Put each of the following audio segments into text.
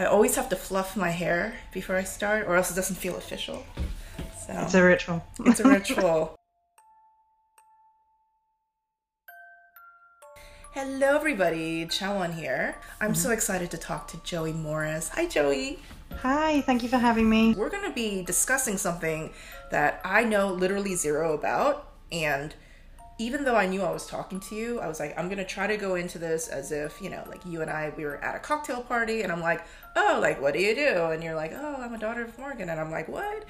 I always have to fluff my hair before I start, or else it doesn't feel official. So It's a ritual. it's a ritual. Hello, everybody. Chaweon here. I'm so mm-hmm. excited to talk to Joey Morris. Hi, Joey. Hi, thank you for having me. We're going to be discussing something that I know literally zero about. And even though I knew I was talking to you, I was like, I'm to try to go into this as if, you know, like you and I, we were at a cocktail party. And I'm like, oh, like, what do you do? And you're like, oh, I'm a daughter of Morgan. And I'm like, what?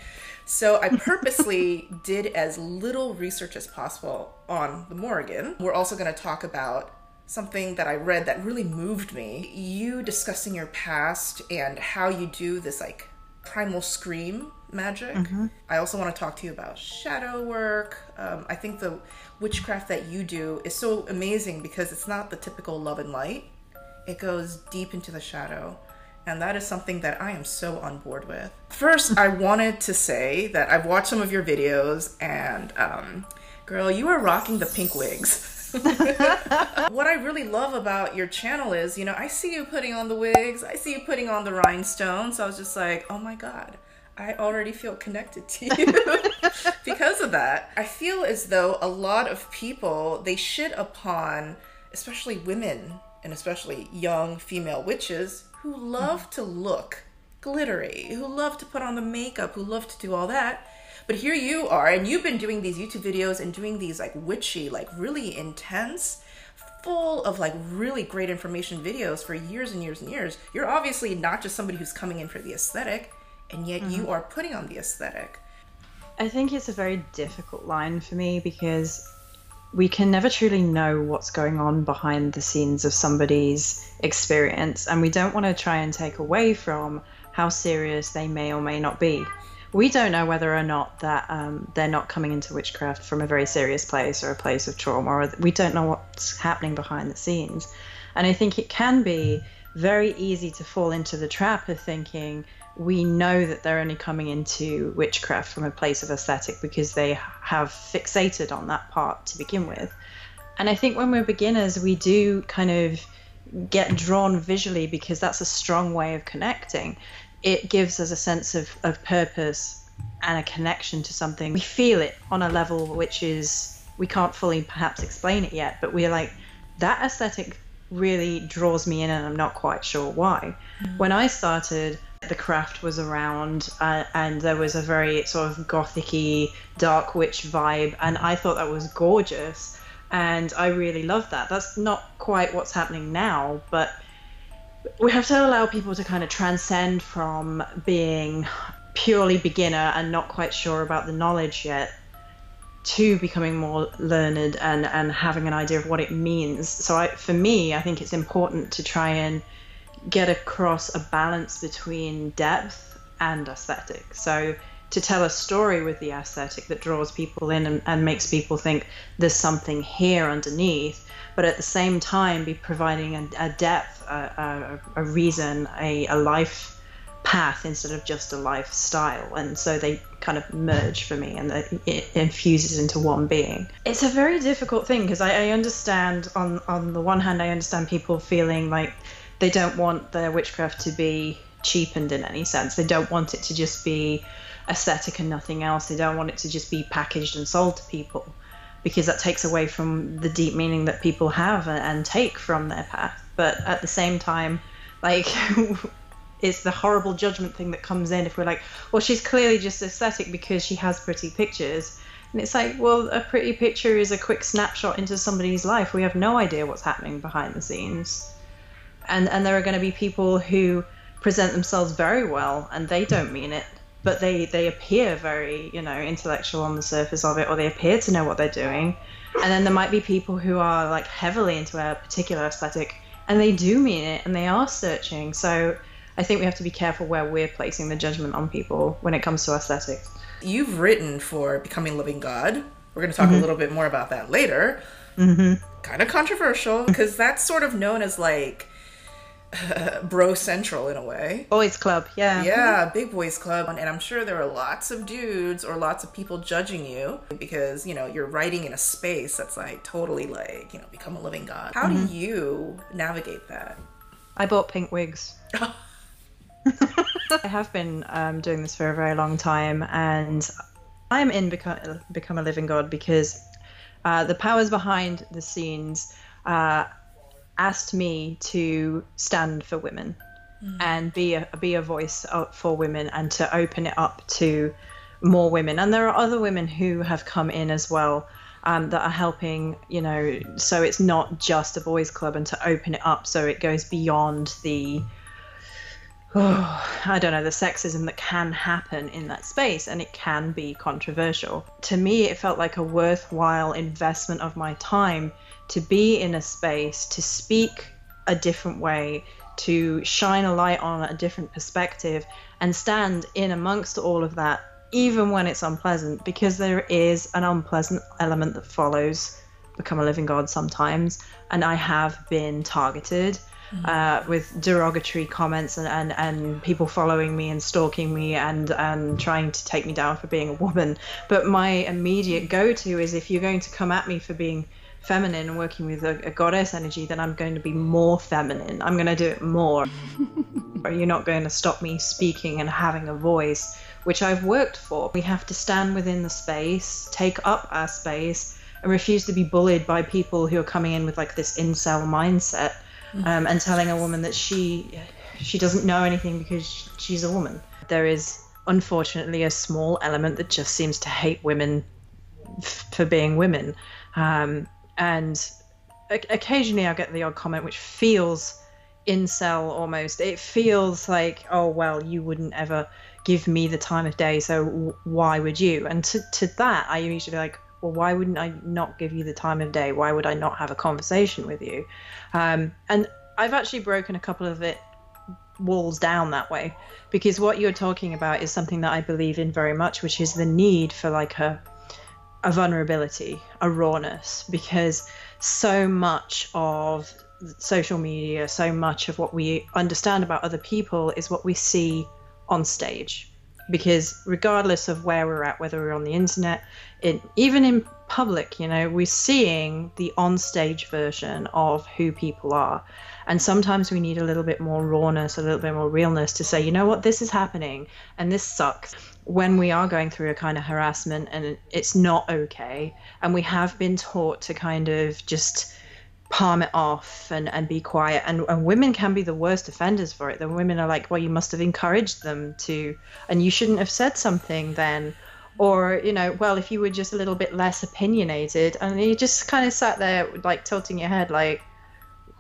So I purposely did as little research as possible on the Morgan. We're also to talk about something that I read that really moved me. You discussing your past and how you do this like primal scream magic. I also want to talk to you about shadow work. Um, I think the witchcraft that you do is so amazing because it's not the typical love and light, it goes deep into the shadow. And that is something that I am so on board with. First, I wanted to say that I've watched some of your videos, and um, girl, you are rocking the pink wigs. what I really love about your channel is, you know, I see you putting on the wigs, I see you putting on the rhinestones. So I was just like, oh my God, I already feel connected to you because of that. I feel as though a lot of people, they shit upon, especially women and especially young female witches who love to look glittery, who love to put on the makeup, who love to do all that. But here you are, and you've been doing these YouTube videos and doing these like witchy, like really intense, full of like really great information videos for years and years and years. You're obviously not just somebody who's coming in for the aesthetic, and yet you are putting on the aesthetic. I think it's a very difficult line for me because we can never truly know what's going on behind the scenes of somebody's experience, and we don't want to try and take away from how serious they may or may not be. We don't know whether or not that um, they're not coming into witchcraft from a very serious place or a place of trauma, or we don't know what's happening behind the scenes. And I think it can be very easy to fall into the trap of thinking we know that they're only coming into witchcraft from a place of aesthetic because they have fixated on that part to begin with. And I think when we're beginners, we do kind of get drawn visually because that's a strong way of connecting. It gives us a sense of, of purpose and a connection to something. We feel it on a level which is, we can't fully perhaps explain it yet, but we're like, that aesthetic really draws me in and I'm not quite sure why. Mm. When I started, the craft was around uh, and there was a very sort of gothicy dark witch vibe and I thought that was gorgeous and I really loved that. That's not quite what's happening now, but we have to allow people to kind of transcend from being purely beginner and not quite sure about the knowledge yet to becoming more learned and and having an idea of what it means so I, for me i think it's important to try and get across a balance between depth and aesthetic. So to tell a story with the aesthetic that draws people in and, and makes people think there's something here underneath but at the same time be providing a, a depth a, a, a reason a, life path instead of just a lifestyle. And so they kind of merge for me and it infuses into one being. It's a very difficult thing because I, I understand on on the one hand i understand people feeling like they don't want their witchcraft to be cheapened in any sense they don't want it to just be aesthetic and nothing else they don't want it to just be packaged and sold to people because that takes away from the deep meaning that people have and, take from their path but at the same time like it's the horrible judgment thing that comes in if we're like, well, she's clearly just aesthetic because she has pretty pictures. And it's like, well, a pretty picture is a quick snapshot into somebody's life. We have no idea what's happening behind the scenes. And and there are going to be people who present themselves very well and they don't mean it. but they they appear very you know intellectual on the surface of it or they appear to know what they're doing and then there might be people who are like heavily into a particular aesthetic and they do mean it and they are searching so i think we have to be careful where we're placing the judgment on people when it comes to aesthetics you've written for becoming living god we're going to talk mm-hmm. a little bit more about that later mm-hmm. kind of controversial because that's sort of known as like bro central in a way. Boys club, yeah. Yeah, big boys club. And I'm sure there are lots of dudes or lots of people judging you because, you know, you're writing in a space that's like totally like, you know, become a living god. How mm-hmm. do you navigate that? I bought pink wigs. I have been um, doing this for a very long time and I'm in Become, Become a Living God because uh, the powers behind the scenes uh, asked me to stand for women mm. and be a be a voice for women and to open it up to more women. And there are other women who have come in as well um, that are helping. You know, so it's not just a boys' club, and to open it up so it goes beyond the oh, I don't know, the sexism that can happen in that space, and it can be controversial. To me, it felt like a worthwhile investment of my time to be in a space, to speak a different way, to shine a light on a different perspective, and stand in amongst all of that, even when it's unpleasant, because there is an unpleasant element that follows Become a Living God sometimes. And I have been targeted. Mm-hmm. Uh, with derogatory comments and, and, and people following me and stalking me and, and trying to take me down for being a woman. But my immediate go to is if you're going to come at me for being feminine and working with a, a, goddess energy, then I'm going to be more feminine. I'm going to do it more. Are You're not going to stop me speaking and having a voice, which I've worked for. We have to stand within the space, take up our space, and refuse to be bullied by people who are coming in with like this incel mindset mm. um, and telling a woman that she she doesn't know anything because she's a woman. There is unfortunately a small element that just seems to hate women f- for being women. Um, and occasionally I get the odd comment which feels incel almost. It feels like, oh well, you wouldn't ever give me the time of day, so why would you? And to to that, I usually be like, well, why wouldn't I not give you the time of day? Why would I not have a conversation with you? Um, and I've actually broken a couple of it walls down that way because what you're talking about is something that I believe in very much, which is the need for like a a vulnerability, a rawness, because so much of social media, so much of what we understand about other people is what we see on stage. Because regardless of where we're at, whether we're on the internet, in, even in public, you know, we're seeing the on-stage version of who people are. And sometimes we need a little bit more rawness, a little bit more realness to say, you know what, this is happening and this sucks when we are going through a kind of harassment and it's not okay and we have been taught to kind of just palm it off and, and be quiet. And, and women can be the worst offenders for it. The women are like well you must have encouraged them to and you shouldn't have said something then. Or you know well if you were just a little bit less opinionated and you just kind of sat there like tilting your head like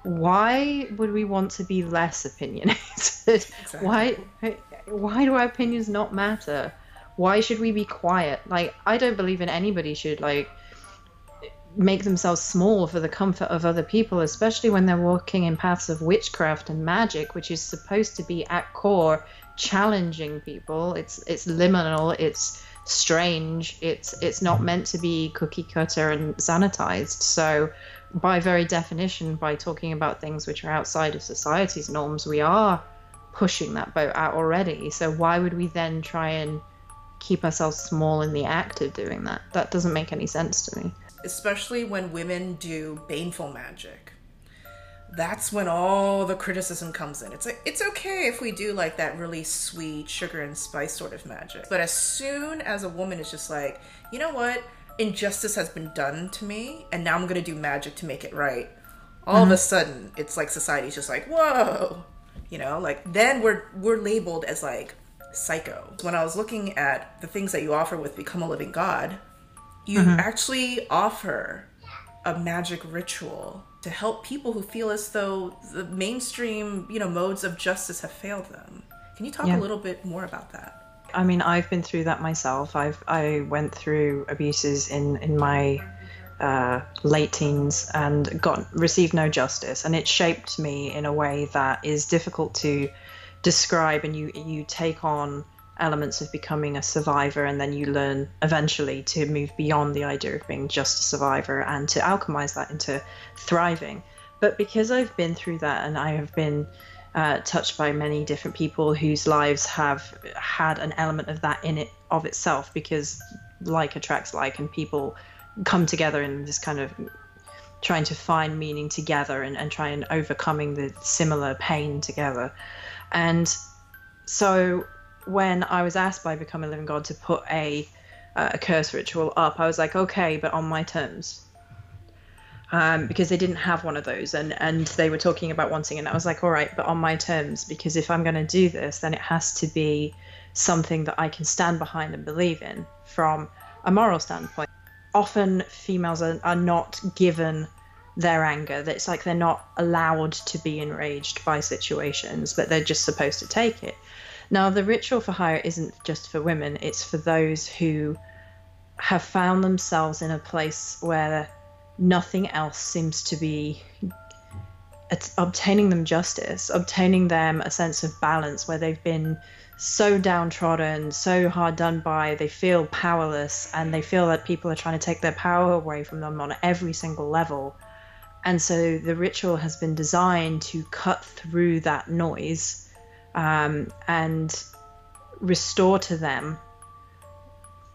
why would we want to be less opinionated? Exactly. why why do our opinions not matter why should we be quiet? Like, I don't believe in anybody should like make themselves small for the comfort of other people, especially when they're walking in paths of witchcraft and magic, which is supposed to be at core challenging people. It's it's liminal, it's strange, it's it's not meant to be cookie cutter and sanitized. So by very definition, by talking about things which are outside of society's norms, we are pushing that boat out already. So why would we then try and keep ourselves small in the act of doing that. That doesn't make any sense to me. Especially when women do baneful magic. That's when all the criticism comes in. It's like it's okay if we do like that really sweet sugar and spice sort of magic. But as soon as a woman is just like, you know what? Injustice has been done to me, and now I'm gonna do magic to make it right. All mm-hmm. of a sudden, it's like society's just like, whoa, you know, like then we're we're labeled as like psycho. When I was looking at the things that you offer with Become a Living God, you mm-hmm. actually offer a magic ritual to help people who feel as though the mainstream, you know, modes of justice have failed them. Can you talk yeah. a little bit more about that? I mean, I've been through that myself. I've I went through abuses in in my uh, late teens and got received no justice, and it shaped me in a way that is difficult to describe. And you you take on elements of becoming a survivor, and then you learn eventually to move beyond the idea of being just a survivor and to alchemize that into thriving. But because I've been through that, and I have been uh, touched by many different people whose lives have had an element of that in it of itself because like attracts like and people come together in this kind of trying to find meaning together and, and try and overcoming the similar pain together. And so when i was asked by become a living god to put a a curse ritual up i was like okay but on my terms. Um, because they didn't have one of those and and they were talking about wanting and I was like all right but on my terms because if I'm going to do this then it has to be something that I can stand behind and believe in from a moral standpoint often females are, are not given their anger. It's like they're not allowed to be enraged by situations but they're just supposed to take it. Now the ritual for hire isn't just for women it's for those who have found themselves in a place where nothing else seems to be obtaining them justice, obtaining them a sense of balance where they've been so downtrodden, so hard done by, they feel powerless and they feel that people are trying to take their power away from them on every single level. And so the ritual has been designed to cut through that noise um, and restore to them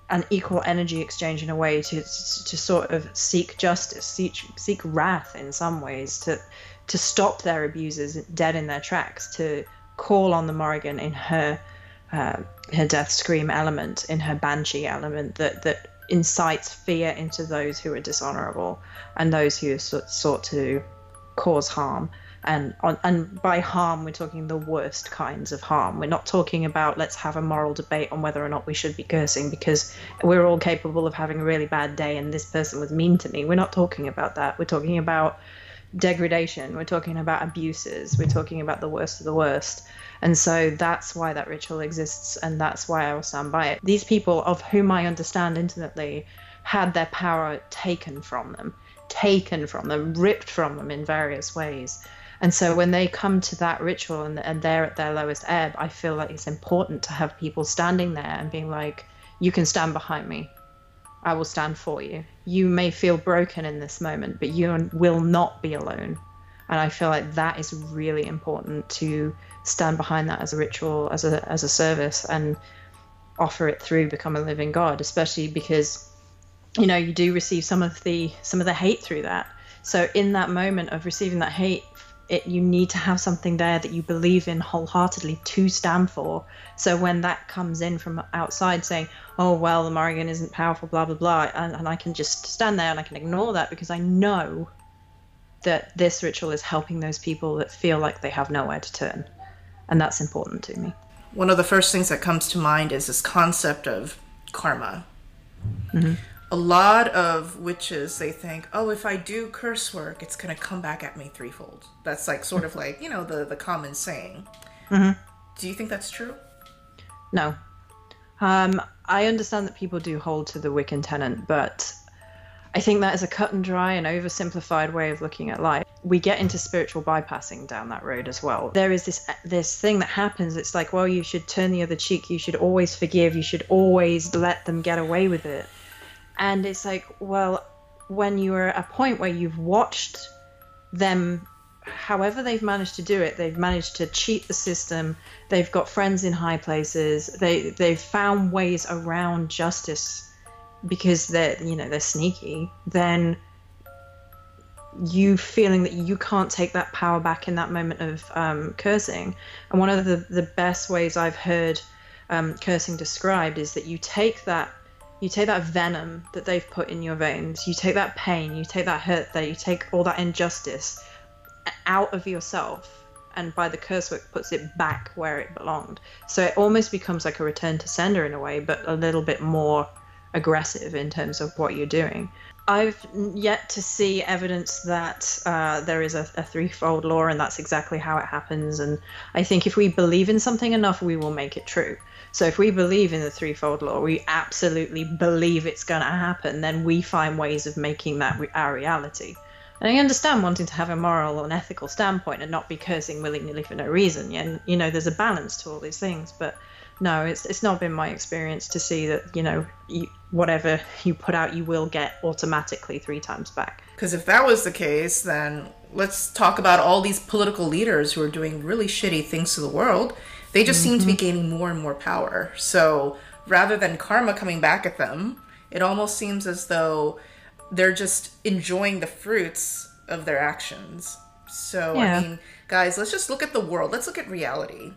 an equal energy exchange in a way to to sort of seek justice, seek seek wrath in some ways, to to stop their abusers dead in their tracks, to call on the Morrigan in her uh, her death scream element, in her banshee element that that incites fear into those who are dishonorable and those who have sought to cause harm. And on, and by harm we're talking the worst kinds of harm. We're not talking about let's have a moral debate on whether or not we should be cursing because we're all capable of having a really bad day and this person was mean to me. We're not talking about that. We're talking about degradation. We're talking about abuses. We're talking about the worst of the worst and so that's why that ritual exists and that's why i will stand by it these people of whom i understand intimately had their power taken from them taken from them ripped from them in various ways and so when they come to that ritual and, and they're at their lowest ebb, I feel like it's important to have people standing there and being like, you can stand behind me. I will stand for you. You may feel broken in this moment, but you will not be alone. And I feel like that is really important to stand behind that as a ritual, as a as a service, and offer it through become a living God, especially because you know you do receive some of the some of the hate through that. So in that moment of receiving that hate, it you need to have something there that you believe in wholeheartedly to stand for. So when that comes in from outside saying, "Oh well, the Morrigan isn't powerful," blah blah blah, and, and I can just stand there and I can ignore that because I know that this ritual is helping those people that feel like they have nowhere to turn, and that's important to me. One of the first things that comes to mind is this concept of karma. Mm-hmm a lot of witches they think oh if i do curse work it's going to come back at me threefold that's like sort of like you know the the common saying mm-hmm. do you think that's true no um, i understand that people do hold to the wiccan tenet but i think that is a cut and dry and oversimplified way of looking at life. We get into spiritual bypassing down that road as well. There is this this thing that happens. It's like well you should turn the other cheek. You should always forgive. You should always let them get away with it. And it's like well when you're at a point where you've watched them however they've managed to do it they've managed to cheat the system. They've got friends in high places. They they've found ways around justice because they're you know they're sneaky then you feeling that you can't take that power back in that moment of um, cursing and one of the the best ways i've heard um, cursing described is that you take that you take that venom that they've put in your veins, you take that pain, you take that hurt there, you take all that injustice out of yourself, and by the curse work puts it back where it belonged. So it almost becomes like a return to sender in a way, but a little bit more aggressive in terms of what you're doing. I've yet to see evidence that uh, there is a, a, threefold law and that's exactly how it happens. And I think if we believe in something enough, we will make it true. So if we believe in the threefold law, we absolutely believe it's going to happen, then we find ways of making that re- our reality. And I understand wanting to have a moral and ethical standpoint and not be cursing willy nilly for no reason. And you know, there's a balance to all these things. But no, it's it's not been my experience to see that you know you, whatever you put out, you will get automatically three times back. Because if that was the case, then let's talk about all these political leaders who are doing really shitty things to the world. They just mm-hmm. seem to be gaining more and more power. So rather than karma coming back at them, it almost seems as though they're just enjoying the fruits of their actions. So, yeah. I mean, guys, let's just look at the world. Let's look at reality.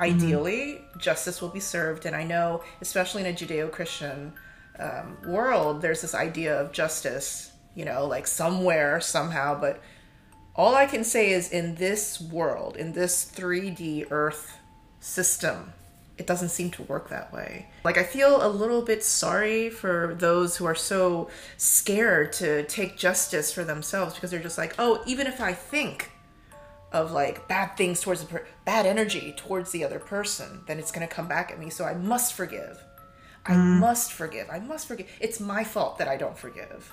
Ideally, mm-hmm. justice will be served. And I know, especially in a Judeo Christian um, world, there's this idea of justice, you know, like somewhere, somehow. But all I can say is in this world, in this 3D Earth system, it doesn't seem to work that way. Like, I feel a little bit sorry for those who are so scared to take justice for themselves because they're just like, oh, even if I think of like bad things towards the per- bad energy towards the other person, then it's going to come back at me. So I must forgive. I mm. must forgive. I must forgive. It's my fault that I don't forgive.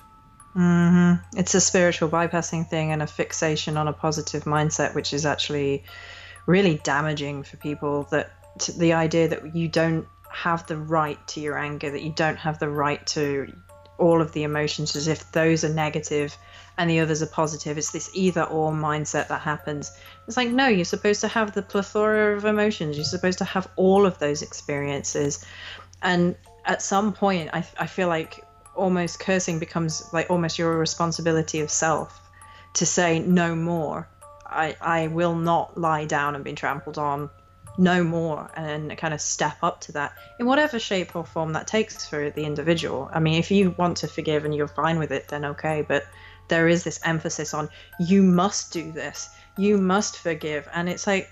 Mm-hmm. It's a spiritual bypassing thing and a fixation on a positive mindset, which is actually really damaging for people that the idea that you don't have the right to your anger, that you don't have the right to all of the emotions as if those are negative and the others are positive. It's this either or mindset that happens. It's like, no, you're supposed to have the plethora of emotions. You're supposed to have all of those experiences. And at some point, I, I feel like almost cursing becomes like almost your responsibility of self to say no more. I, I will not lie down and be trampled on know more and kind of step up to that in whatever shape or form that takes for the individual. I mean, if you want to forgive and you're fine with it, then okay. But there is this emphasis on you must do this, you must forgive. And it's like,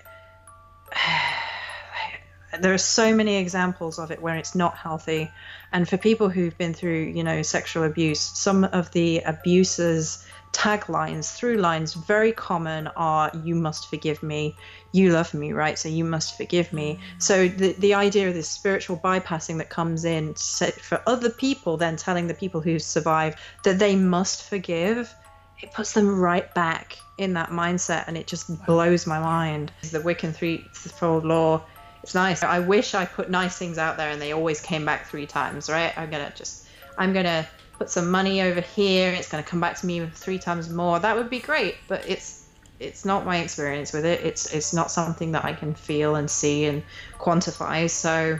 there are so many examples of it where it's not healthy. And for people who've been through, you know, sexual abuse, some of the abuses taglines, through lines, very common are "You must forgive me," "You love me," right? So you must forgive me. So the the idea of this spiritual bypassing that comes in for other people, then telling the people who survive that they must forgive, it puts them right back in that mindset, and it just blows my mind. The Wiccan threefold law. It's nice. I wish I put nice things out there and they always came back three times, right? I'm gonna just, I'm gonna put some money over here it's to come back to me three times more that would be great but it's it's not my experience with it. It's it's not something that i can feel and see and quantify. So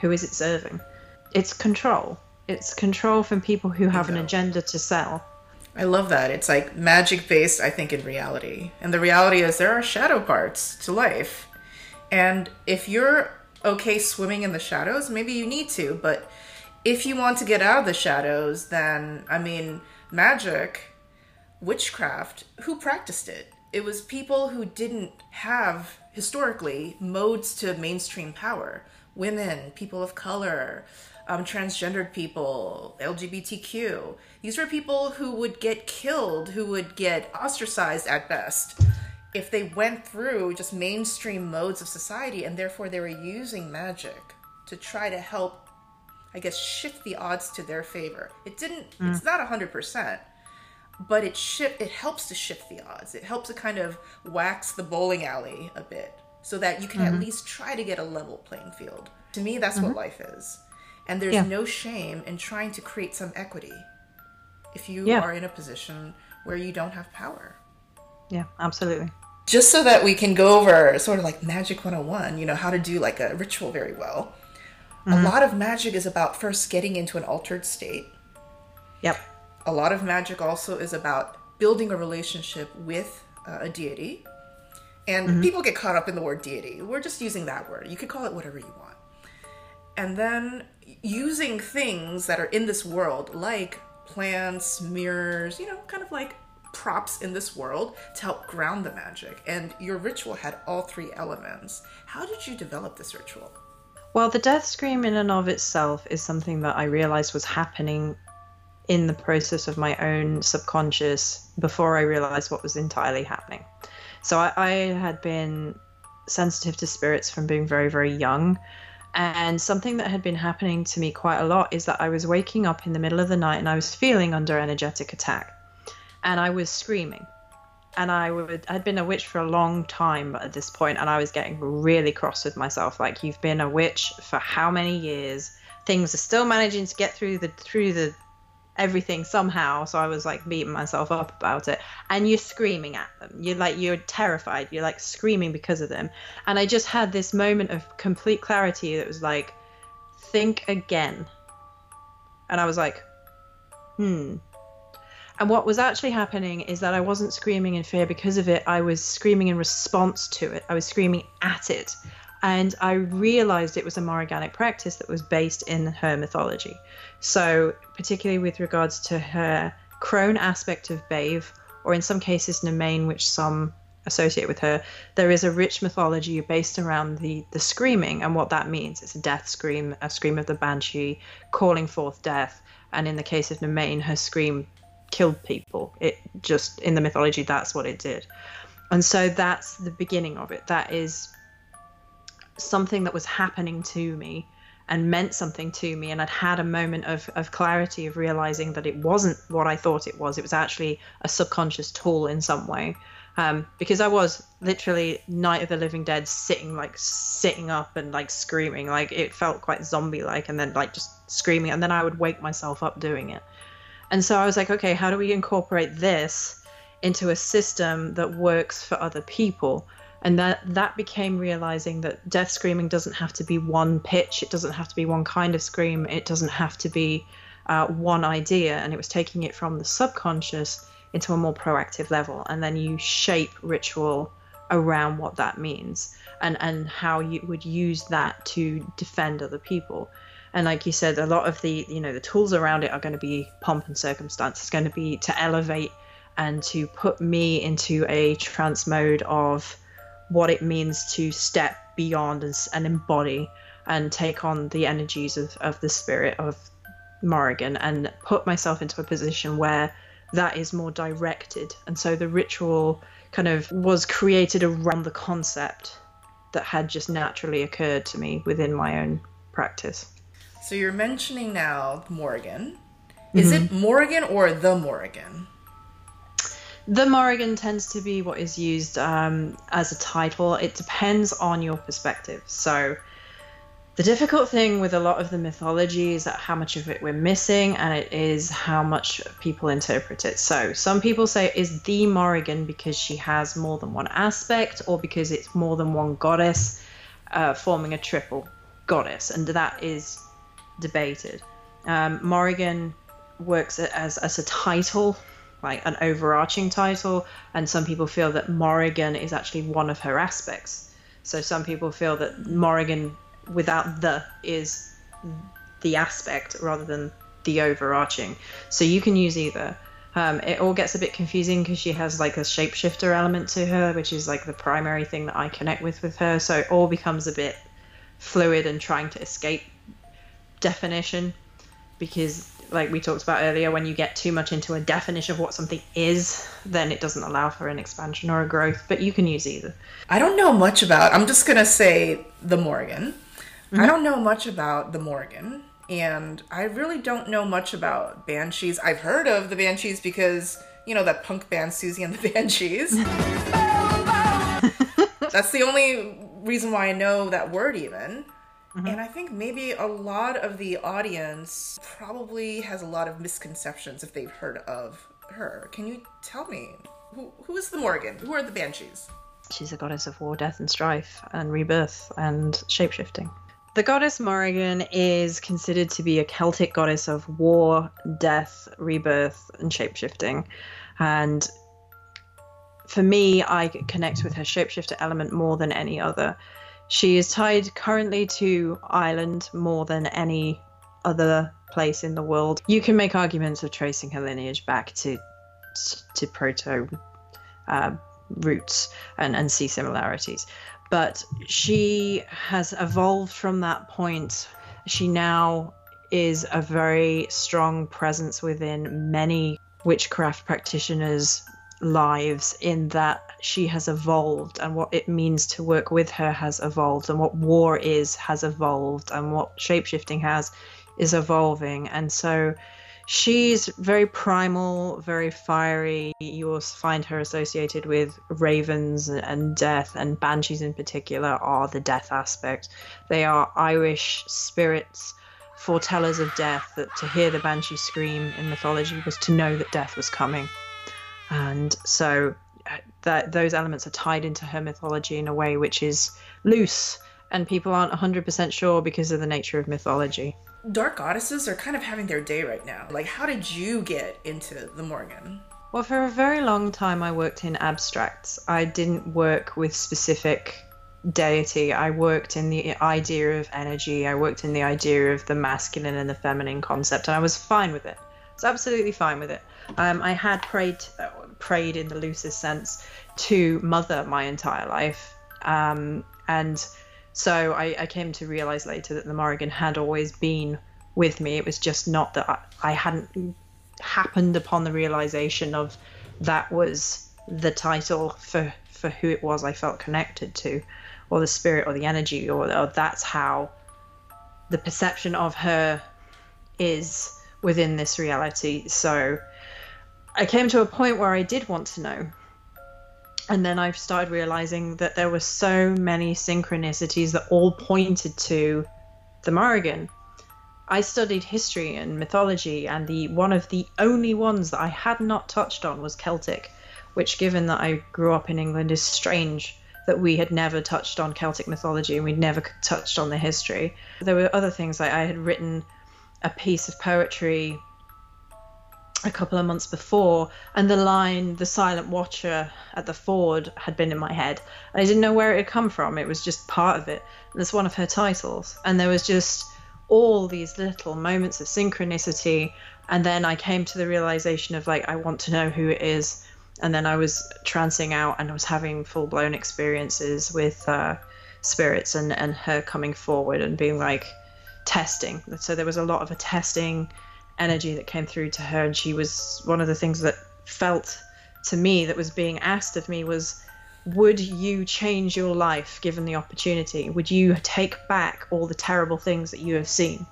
who is it serving? It's control. It's control from people who have an agenda to sell. I love that. It's like magic based i think in reality. And the reality is there are shadow parts to life. And if you're okay swimming in the shadows maybe you need to but if you want to get out of the shadows, then I mean, magic, witchcraft, who practiced it? It was people who didn't have historically modes to mainstream power. Women, people of color, um, transgendered people, LGBTQ. These were people who would get killed, who would get ostracized at best if they went through just mainstream modes of society, and therefore they were using magic to try to help I guess, shift the odds to their favor. It didn't. Mm. It's not hundred percent, but it shift. It helps to shift the odds. It helps to kind of wax the bowling alley a bit, so that you can mm-hmm. at least try to get a level playing field. To me, that's mm-hmm. what life is, and there's yeah. no shame in trying to create some equity. If you yeah. are in a position where you don't have power. Yeah, absolutely just so that we can go over sort of like magic 101 you know how to do like a ritual very well Mm-hmm. A lot of magic is about first getting into an altered state. Yep. A lot of magic also is about building a relationship with uh, a deity. And mm-hmm. people get caught up in the word deity. We're just using that word. You could call it whatever you want. And then using things that are in this world, like plants, mirrors, you know, kind of like props in this world to help ground the magic. And your ritual had all three elements. How did you develop this ritual? Well, the death scream in and of itself is something that I realized was happening in the process of my own subconscious before I realized what was entirely happening. So I, I had been sensitive to spirits from being very, very young. And something that had been happening to me quite a lot is that I was waking up in the middle of the night and I was feeling under energetic attack. And I was screaming. And I would I'd been a witch for a long time at this point and I was getting really cross with myself. Like you've been a witch for how many years? Things are still managing to get through the through the everything somehow so i was like beating myself up about it. And you're screaming at them. You're like you're terrified. You're like screaming because of them. And i just had this moment of complete clarity that was like think again. And i was like hmm. And what was actually happening is that i wasn't screaming in fear. Because of it i was screaming in response to it. I was screaming at it. And I realized it was a Morriganic practice that was based in her mythology. So, particularly with regards to her crone aspect of Badb, or in some cases Nemain, which some associate with her, there is a rich mythology based around the the screaming and what that means. It's a death scream, a scream of the banshee, calling forth death. And in the case of Nemain, her scream killed people. It just in the mythology, that's what it did. And so that's the beginning of it. That is something that was happening to me and meant something to me and I'd had a moment of, of clarity of realizing that it wasn't what I thought it was. It was actually a subconscious tool in some way. Um, because I was literally Night of the Living Dead sitting like sitting up and like screaming like it felt quite zombie like and then like just screaming and then I would wake myself up doing it. And so I was like, okay, how do we incorporate this into a system that works for other people? And that that became realizing that death screaming doesn't have to be one pitch. It doesn't have to be one kind of scream. It doesn't have to be uh, one idea. And it was taking it from the subconscious into a more proactive level. And then you shape ritual around what that means and and how you would use that to defend other people. And like you said a lot of the you know the tools around it are going to be pomp and circumstance. It's going to be to elevate and to put me into a trance mode of what it means to step beyond and, and embody and take on the energies of, of the spirit of Morrigan and put myself into a position where that is more directed. And so the ritual kind of was created around the concept that had just naturally occurred to me within my own practice. So you're mentioning now Morrigan. Is mm-hmm. it Morrigan or the Morrigan? The Morrigan tends to be what is used um, as a title. It depends on your perspective. So, the difficult thing with a lot of the mythology is that how much of it we're missing, and it is how much people interpret it. So, some people say it is the Morrigan because she has more than one aspect, or because it's more than one goddess uh, forming a triple goddess, and that is debated. Um, Morrigan works as, as a title like an overarching title, and some people feel that Morrigan is actually one of her aspects. So some people feel that Morrigan without the is the aspect rather than the overarching. So you can use either. Um, it all gets a bit confusing because she has like a shapeshifter element to her, which is like the primary thing that I connect with with her. So it all becomes a bit fluid and trying to escape definition because like we talked about earlier, when you get too much into a definition of what something is, then it doesn't allow for an expansion or a growth. But you can use either. I don't know much about. I'm just gonna say the Morgan. Mm-hmm. I don't know much about the Morgan, and I really don't know much about banshees. I've heard of the banshees because you know that punk band Siouxsie and the Banshees. That's the only reason why I know that word even. Mm-hmm. And I think maybe a lot of the audience probably has a lot of misconceptions if they've heard of her. Can you tell me who who is the Morrigan? Who are the Banshees? She's a goddess of war, death, and strife, and rebirth, and shapeshifting. The goddess Morrigan is considered to be a Celtic goddess of war, death, rebirth, and shapeshifting. And for me, I connect with her shapeshifter element more than any other. She is tied currently to Ireland more than any other place in the world. You can make arguments of tracing her lineage back to to proto uh, roots and, and see similarities. But she has evolved from that point. She now is a very strong presence within many witchcraft practitioners lives in that she has evolved and what it means to work with her has evolved and what war is has evolved and what shapeshifting has is evolving. And so she's very primal very fiery. You'll find her associated with ravens and death and banshees in particular are the death aspect. They are irish spirits foretellers of death that to hear the banshee scream in mythology was to know that death was coming and so uh, that those elements are tied into her mythology in a way which is loose and people aren't 100% sure because of the nature of mythology. Dark goddesses are kind of having their day right now. Like how did you get into the Morgan? well for a very long time i worked in abstracts. I didn't work with specific deity. I worked in the idea of energy. I worked in the idea of the masculine and the feminine concept and i was fine with it. I was absolutely fine with it. Um, i had prayed prayed in the loosest sense to mother my entire life. Um, and so I, I, came to realize later that the Morrigan had always been with me. It was just not that I, I hadn't happened upon the realization of that was the title for, for who it was I felt connected to, or the spirit, or the energy, or, or that's how the perception of her is within this reality. So I came to a point where I did want to know. And then I started realizing that there were so many synchronicities that all pointed to the Morrigan. I studied history and mythology, and the one of the only ones that I had not touched on was Celtic, which, given that I grew up in England, is strange that we had never touched on Celtic mythology and we'd never touched on the history. There were other things like I had written a piece of poetry a couple of months before, and the line "the silent watcher at the ford" had been in my head, I didn't know where it had come from. It was just part of it. And it's one of her titles, and there was just all these little moments of synchronicity, and then I came to the realization of like I want to know who it is, and then I was trancing out and I was having full blown experiences with uh, spirits and and her coming forward and being like testing. So there was a lot of a testing energy that came through to her and she was one of the things that felt to me that was being asked of me was would you change your life given the opportunity? Would you take back all the terrible things that you have seen?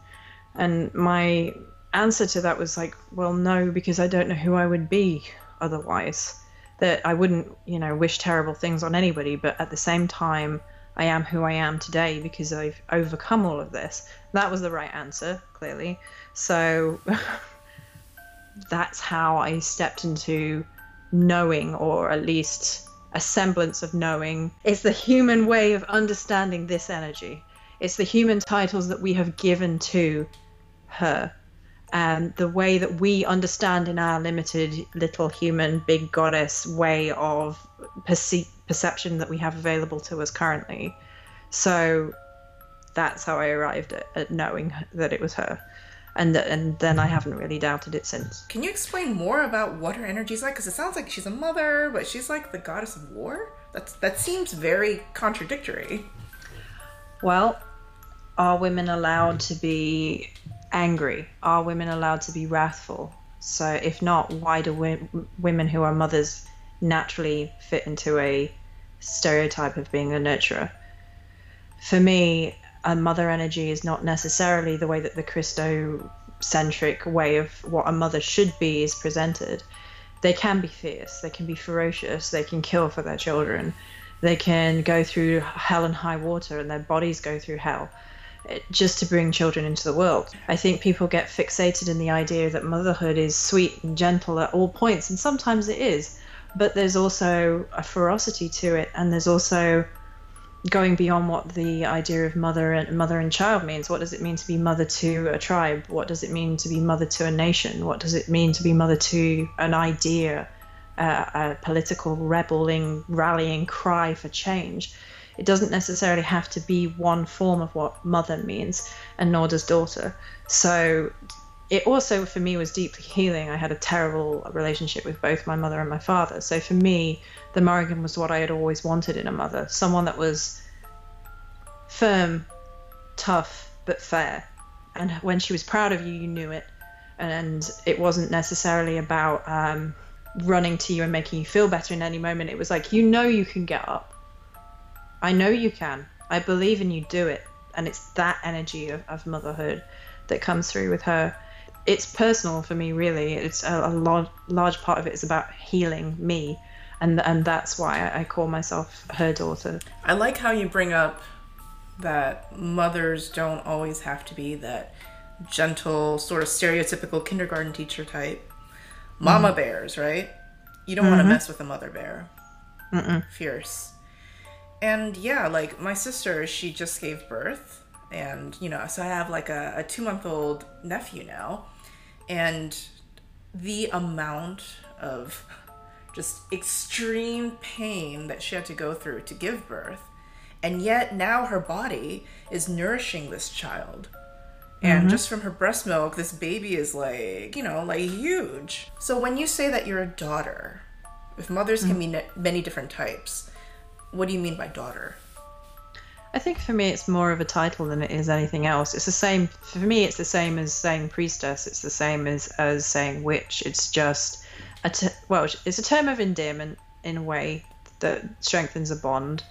And my answer to that was like well no because i don't know who i would be otherwise. That i wouldn't you know wish terrible things on anybody but at the same time i am who i am today because i've overcome all of this. That was the right answer clearly so that's how I stepped into knowing, or at least a semblance of knowing. It's the human way of understanding this energy. It's the human titles that we have given to her. And the way that we understand in our limited little human big goddess way of perce- perception that we have available to us currently. So that's how I arrived at, at knowing that it was her and and then I haven't really doubted it since. Can you explain more about what her energy is like? Because it sounds like she's a mother, but she's like the goddess of war. That's that seems very contradictory. Well, are women allowed to be angry? Are women allowed to be wrathful? So, if not, why do we, women who are mothers naturally fit into a stereotype of being a nurturer? For me, a mother energy is not necessarily the way that the Christocentric way of what a mother should be is presented. They can be fierce, they can be ferocious, they can kill for their children, they can go through hell and high water, and their bodies go through hell eh, just to bring children into the world. I think people get fixated in the idea that motherhood is sweet and gentle at all points, and sometimes it is, but there's also a ferocity to it, and there's also going beyond what the idea of mother and mother and child means. What does it mean to be mother to a tribe? What does it mean to be mother to a nation? What does it mean to be mother to an idea, uh, a political rebelling, rallying cry for change? It doesn't necessarily have to be one form of what mother means, and nor does daughter. So it also for me was deeply healing. I had a terrible relationship with both my mother and my father. So for me, the Morrigan was what I had always wanted in a mother someone that was firm, tough, but fair. And when she was proud of you, you knew it. And it wasn't necessarily about um, running to you and making you feel better in any moment. It was like, you know, you can get up. I know you can. I believe in you, do it. And it's that energy of, of motherhood that comes through with her. It's personal for me, really. It's a, a large, large part of it is about healing me. And, and that's why I, I call myself her daughter. I like how you bring up that mothers don't always have to be that gentle, sort of stereotypical kindergarten teacher type. Mama mm. bears, right? You don't want to mm-hmm. mess with a mother bear. Mm-mm. Fierce. And yeah, like my sister, she just gave birth. And, you know, so I have like a, a two month old nephew now. And the amount of just extreme pain that she had to go through to give birth. And yet now her body is nourishing this child. And mm-hmm. just from her breast milk, this baby is like, you know, like huge. So when you say that you're a daughter, if mothers can mm. be ne- many different types, what do you mean by daughter? I think for me, it's more of a title than it is anything else. It's the same for me. It's the same as saying priestess. It's the same as as saying witch. It's just a t- well, it's a term of endearment in a way that strengthens a bond,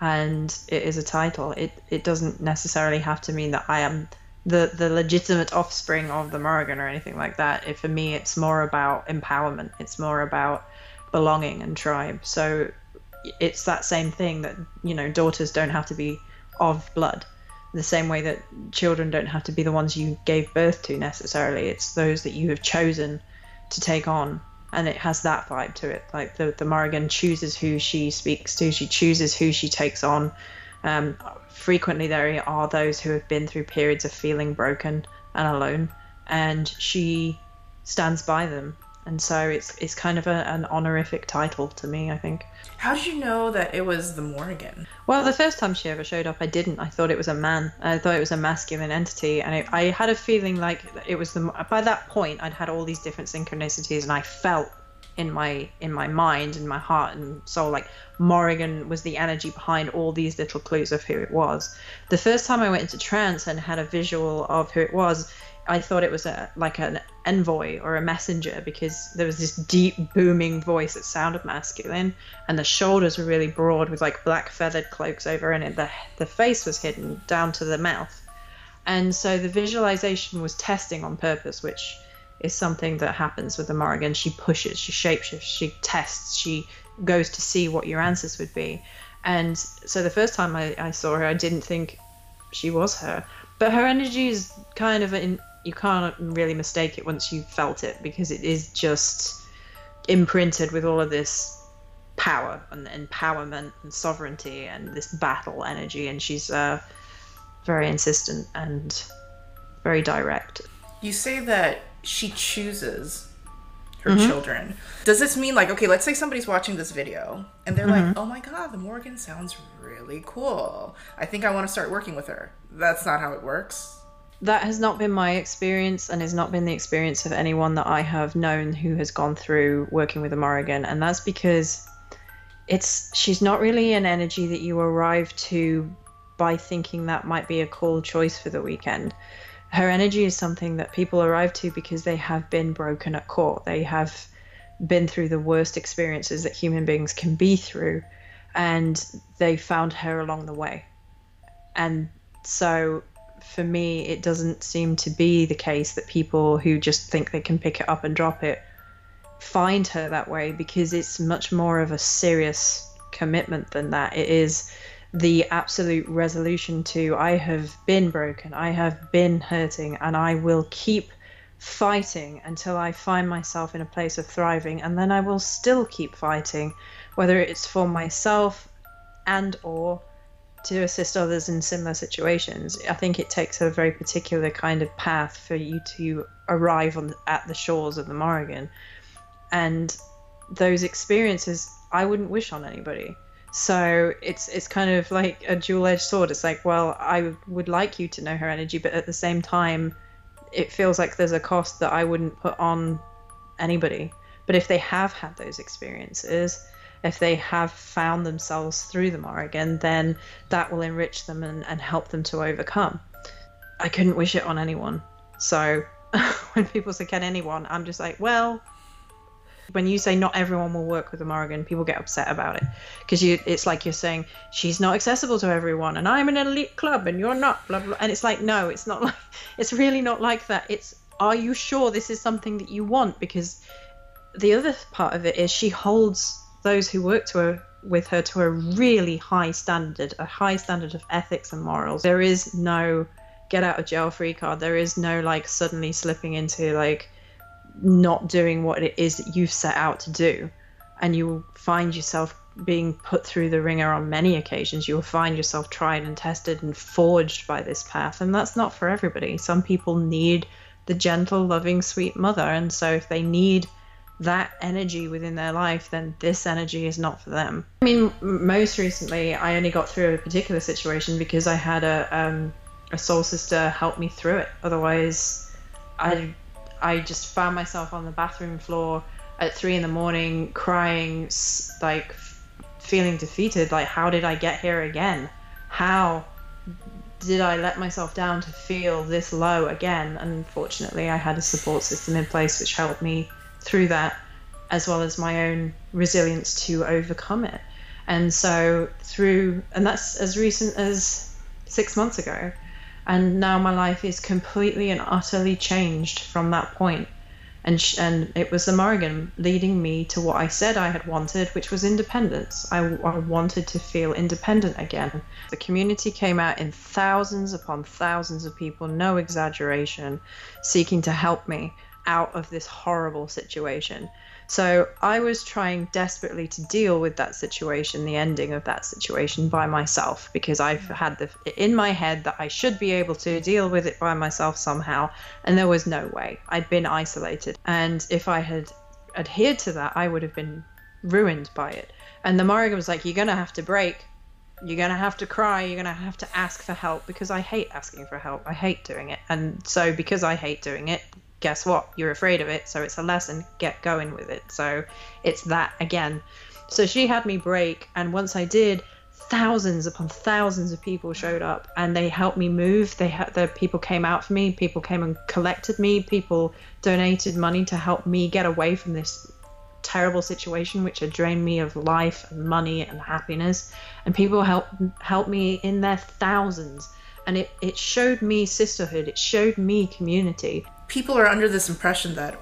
and it is a title. It it doesn't necessarily have to mean that I am the the legitimate offspring of the Morrigan or anything like that. It, for me, it's more about empowerment. It's more about belonging and tribe. So it's that same thing that you know daughters don't have to be of blood the same way that children don't have to be the ones you gave birth to necessarily. It's those that you have chosen to take on and it has that vibe to it. Like the, the morrigan chooses who she speaks to. She chooses who she takes on. Um, frequently there are those who have been through periods of feeling broken and alone and she stands by them and so it's it's kind of a, an honorific title to me i think How did you know that it was the Morrigan? well, the first time she ever showed up, I didn't. I thought it was a man. I thought it was a masculine entity, and it, I had a feeling like it was the. By that point, I'd had all these different synchronicities, and I felt in my in my mind, in my heart and soul, like Morrigan was the energy behind all these little clues of who it was. The first time I went into trance and had a visual of who it was, I thought it was a like an envoy or a messenger because there was this deep booming voice that sounded masculine and the shoulders were really broad with like black feathered cloaks over and it the the face was hidden down to the mouth. And so the visualization was testing on purpose, which is something that happens with the Morrigan. She pushes, she shapeshifts, she tests, she goes to see what your answers would be. And so the first time I, I saw her, I didn't think she was her. But her energy is kind of in, you can't really mistake it once you've felt it because it is just imprinted with all of this power and empowerment and sovereignty and this battle energy. And she's uh, very insistent and very direct. You say that she chooses her children. Does this mean like okay, let's say somebody's watching this video and they're like, "Oh my god, the Morrigan sounds really cool. I think I want to start working with her." That's not how it works. That has not been my experience and has not been the experience of anyone that I have known who has gone through working with a Morrigan and that's because it's she's not really an energy that you arrive to by thinking that might be a cool choice for the weekend. Her energy is something that people arrive to because they have been broken at court. They have been through the worst experiences that human beings can be through and they found her along the way. And so for me, it doesn't seem to be the case that people who just think they can pick it up and drop it find her that way because it's much more of a serious commitment than that. It is the absolute resolution to I have been broken, I have been hurting, and I will keep fighting until I find myself in a place of thriving, and then I will still keep fighting, whether it's for myself and or to assist others in similar situations. I think it takes a very particular kind of path for you to arrive on at the shores of the Morrigan, and those experiences I wouldn't wish on anybody. So it's it's kind of like a dual-edged sword. It's like, well, I would like you to know her energy, but at the same time, it feels like there's a cost that I wouldn't put on anybody. But if they have had those experiences, if they have found themselves through the Morrigan, then that will enrich them and, and help them to overcome. I couldn't wish it on anyone. So when people say, can anyone? I'm just like, well, When you say not everyone will work with the Morrigan, people get upset about it because you it's like you're saying she's not accessible to everyone and I'm an elite club and you're not blah blah and it's like no, it's not like it's really not like that. It's are you sure this is something that you want because the other part of it is she holds those who work to her with her to a really high standard, a high standard of ethics and morals. There is no get out of jail free card. There is no like suddenly slipping into like not doing what it is that you've set out to do. And you will find yourself being put through the ringer on many occasions. You will find yourself tried and tested and forged by this path. And that's not for everybody. Some people need the gentle, loving, sweet mother. And so if they need that energy within their life, then this energy is not for them. I mean, most recently, I only got through a particular situation because I had a um, a soul sister help me through it. Otherwise, I I just found myself on the bathroom floor at three in the morning, crying, like feeling defeated. Like, how did I get here again? How did I let myself down to feel this low again? Unfortunately, I had a support system in place which helped me through that, as well as my own resilience to overcome it. And so, through, and that's as recent as six months ago and now my life is completely and utterly changed from that point and sh- and it was the Morrigan leading me to what I said I had wanted, which was independence. I, I wanted to feel independent again. The community came out in thousands upon thousands of people, no exaggeration, seeking to help me out of this horrible situation. So I was trying desperately to deal with that situation, the ending of that situation by myself, because I've mm. had the in my head that I should be able to deal with it by myself somehow, and there was no way. I'd been isolated, and if I had adhered to that, I would have been ruined by it. And the Morrigan was like, "You're gonna have to break. You're gonna have to cry. You're gonna have to ask for help because I hate asking for help. I hate doing it, and so because I hate doing it, guess what? You're afraid of it, so it's a lesson. Get going with it. So it's that again. So she had me break, and once I did, thousands upon thousands of people showed up, and they helped me move. They had the people came out for me. People came and collected me. People donated money to help me get away from this terrible situation which had drained me of life and money and happiness and people helped help me in their thousands and it, it showed me sisterhood it showed me community people are under this impression that,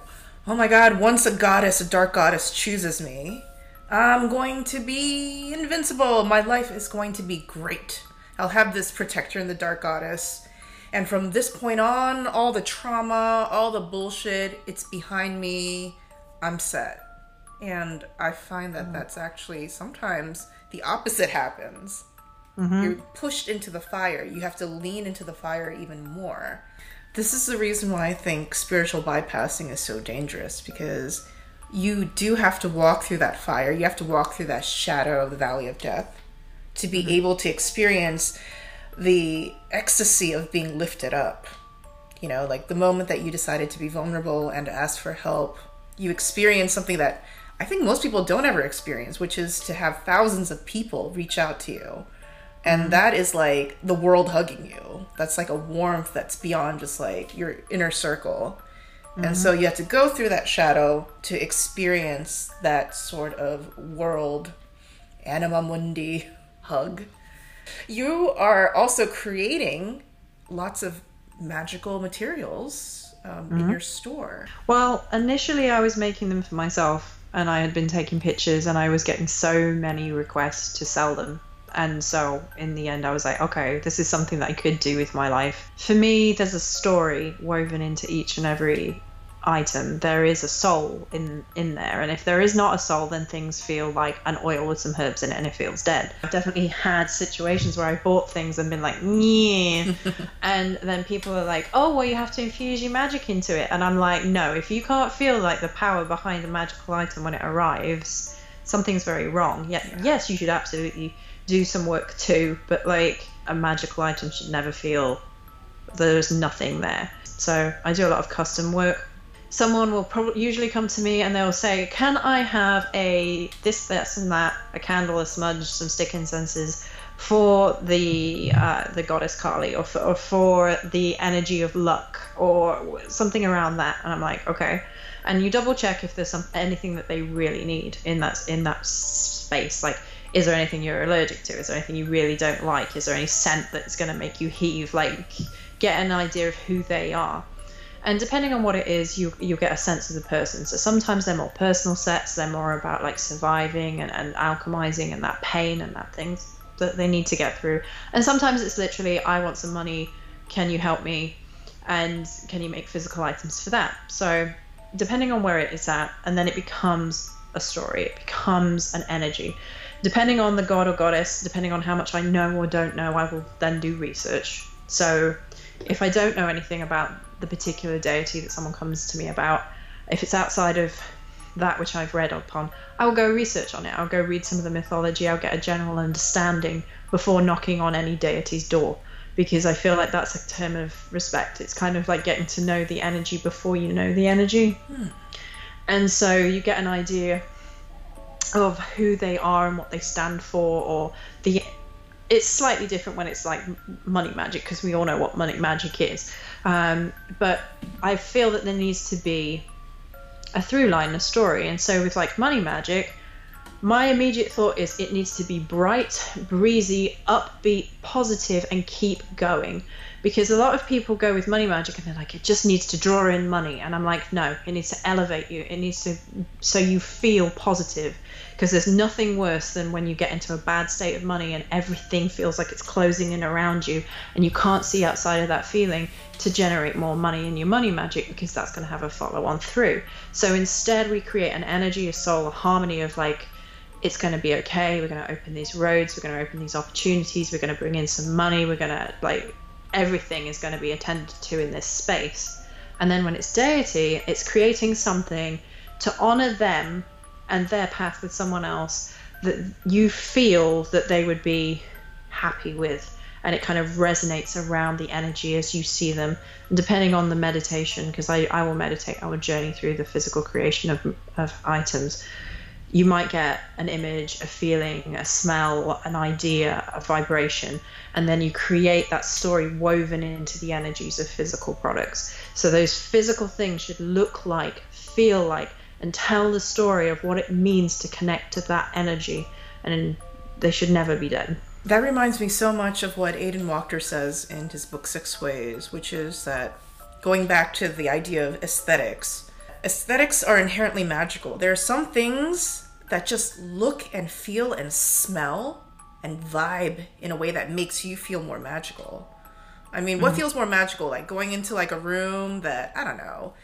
oh my god, once a goddess, a dark goddess chooses me, I'm going to be invincible. My life is going to be great. I'll have this protector in the dark goddess. And from this point on, all the trauma, all the bullshit, it's behind me. I'm set. And I find that mm. that's actually sometimes the opposite happens. Mm-hmm. You're pushed into the fire. You have to lean into the fire even more. This is the reason why I think spiritual bypassing is so dangerous because you do have to walk through that fire. You have to walk through that shadow of the valley of death to be mm-hmm. able to experience the ecstasy of being lifted up. You know, like the moment that you decided to be vulnerable and ask for help, you experience something that I think most people don't ever experience, which is to have thousands of people reach out to you and mm-hmm. that is like the world hugging you that's like a warmth that's beyond just like your inner circle mm-hmm. and so you have to go through that shadow to experience that sort of world anima mundi hug you are also creating lots of magical materials um, mm-hmm. in your store well initially i was making them for myself and i had been taking pictures and i was getting so many requests to sell them and so in the end, I was like, okay, this is something that I could do with my life. For me, there's a story woven into each and every item. There is a soul in in there. And if there is not a soul then things feel like an oil with some herbs in it and it feels dead. I've definitely had situations where i bought things and been like yeah and then people are like oh well you have to infuse your magic into it. And i'm like no if you can't feel like the power behind a magical item when it arrives something's very wrong. Yeah, yes you should absolutely do some work too, but like a magical item should never feel there's nothing there. So I do a lot of custom work. Someone will probably usually come to me and they'll say, "Can I have a this, this, and that, a candle, a smudge, some stick incenses, for the uh, the goddess Kali or for, or for the energy of luck or something around that. And I'm like, okay. And you double check if there's some anything that they really need in that in that space. Like, is there anything you're allergic to? Is there anything you really don't like? Is there any scent that's going to make you heave? Like, get an idea of who they are. And depending on what it is, you you get a sense of the person. So sometimes they're more personal sets. They're more about like surviving and, and alchemizing and that pain and that things that they need to get through. And sometimes it's literally, I want some money. Can you help me? And can you make physical items for that? So depending on where it is at, and then it becomes a story. It becomes an energy. Depending on the god or goddess, depending on how much I know or don't know, I will then do research. So if I don't know anything about the particular deity that someone comes to me about, if it's outside of that which I've read upon, I will go research on it. I'll go read some of the mythology. I'll get a general understanding before knocking on any deity's door because I feel like that's a term of respect. It's kind of like getting to know the energy before you know the energy. Hmm. And so you get an idea of who they are and what they stand for or the it's slightly different when it's like money magic because we all know what money magic is. Um, but I feel that there needs to be a through line, a story. And so with like money magic, my immediate thought is it needs to be bright, breezy, upbeat, positive, and keep going. Because a lot of people go with money magic and they're like, it just needs to draw in money. And I'm like, no, it needs to elevate you. It needs to, so you feel positive because there's nothing worse than when you get into a bad state of money and everything feels like it's closing in around you and you can't see outside of that feeling to generate more money in your money magic because that's going to have a follow on through. So instead, we create an energy, a soul, a harmony of like, it's going to be okay. We're going to open these roads. We're going to open these opportunities. We're going to bring in some money. We're going to like everything is going to be attended to in this space. And then when it's deity, it's creating something to honor them and their path with someone else that you feel that they would be happy with. And it kind of resonates around the energy as you see them. And depending on the meditation because I, I will meditate i will journey through the physical creation of, of items you might get an image a feeling a smell an idea a vibration and then you create that story woven into the energies of physical products so those physical things should look like feel like and tell the story of what it means to connect to that energy, and they should never be dead. That reminds me so much of what Aidan Wachter says in his book Six Ways, which is that going back to the idea of aesthetics, aesthetics are inherently magical. There are some things that just look and feel and smell and vibe in a way that makes you feel more magical. I mean, what mm-hmm. feels more magical? Like going into like a room that, I don't know,